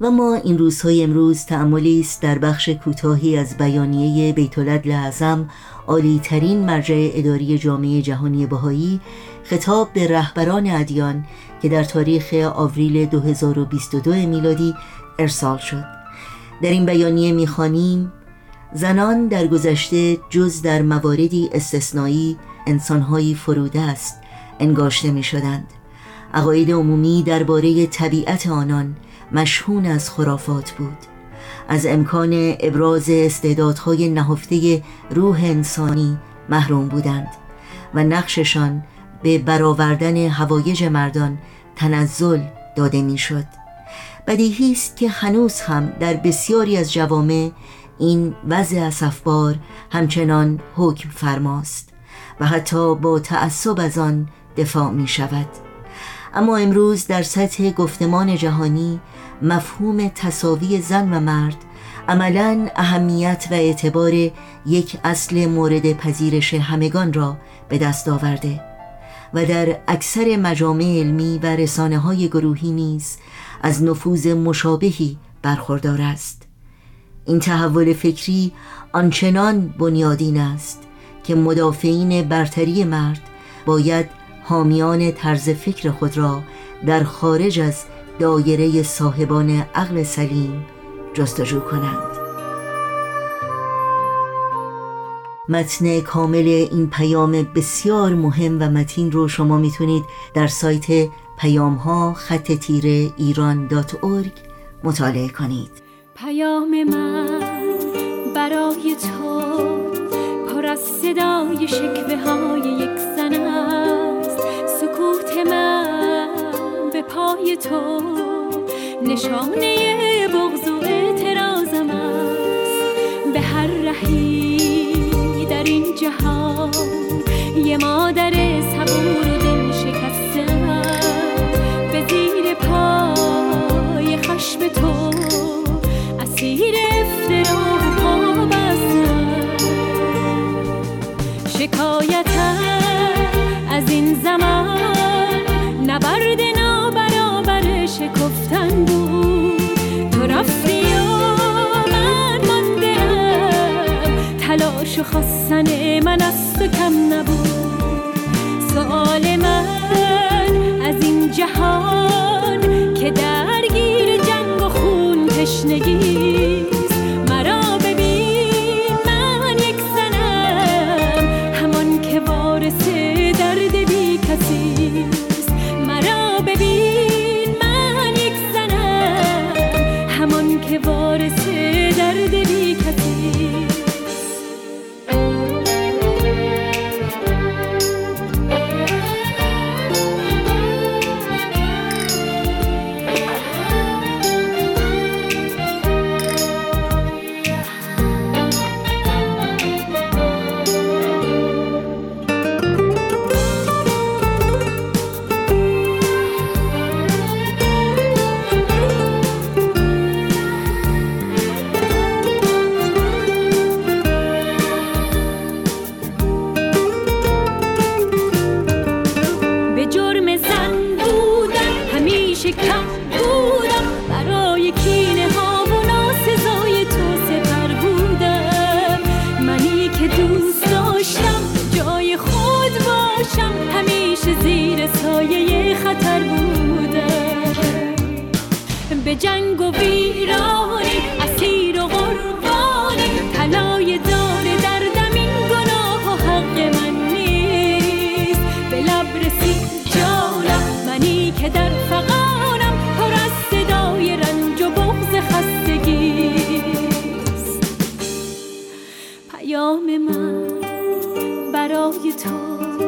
و ما این روزهای امروز تعملی است در بخش کوتاهی از بیانیه بیت العدل اعظم عالی ترین مرجع اداری جامعه جهانی بهایی خطاب به رهبران ادیان که در تاریخ آوریل 2022 میلادی ارسال شد. در این بیانیه می‌خوانیم زنان در گذشته جز در مواردی استثنایی انسانهایی فروده است انگاشته می شدند عقاید عمومی درباره طبیعت آنان مشهون از خرافات بود از امکان ابراز استعدادهای نهفته روح انسانی محروم بودند و نقششان به برآوردن هوایج مردان تنزل داده می‌شد. بدیهی است که هنوز هم در بسیاری از جوامع این وضع اسفبار همچنان حکم فرماست و حتی با تعصب از آن دفاع می شود اما امروز در سطح گفتمان جهانی مفهوم تصاوی زن و مرد عملا اهمیت و اعتبار یک اصل مورد پذیرش همگان را به دست آورده و در اکثر مجامع علمی و رسانه های گروهی نیز از نفوذ مشابهی برخوردار است. این تحول فکری آنچنان بنیادین است که مدافعین برتری مرد باید حامیان طرز فکر خود را در خارج از دایره صاحبان عقل سلیم جستجو کنند. متن کامل این پیام بسیار مهم و متین رو شما می‌تونید در سایت پیام ها خط تیره ایران دات مطالعه کنید. پیام من برای تو پر از صدای شکوه های یک پای تو. نشانه بغض و اعتراضم است. به هر رهی در این جهان یه مادر صبور و دل شکسته به زیر پای خشم تو اسیر تلاش و خواستن من از تو کم نبود. سوال من از این جهان که درگیر جنگ و خون تشنگی سایه خطر بوده. به جنگ و ویرانی اسیر و قربانی طلای دار در دمین گناه و حق من نیست. به لب رسید جانم منی که در فقانم پر از صدای رنج و بغز خستگیست پیام من برای تو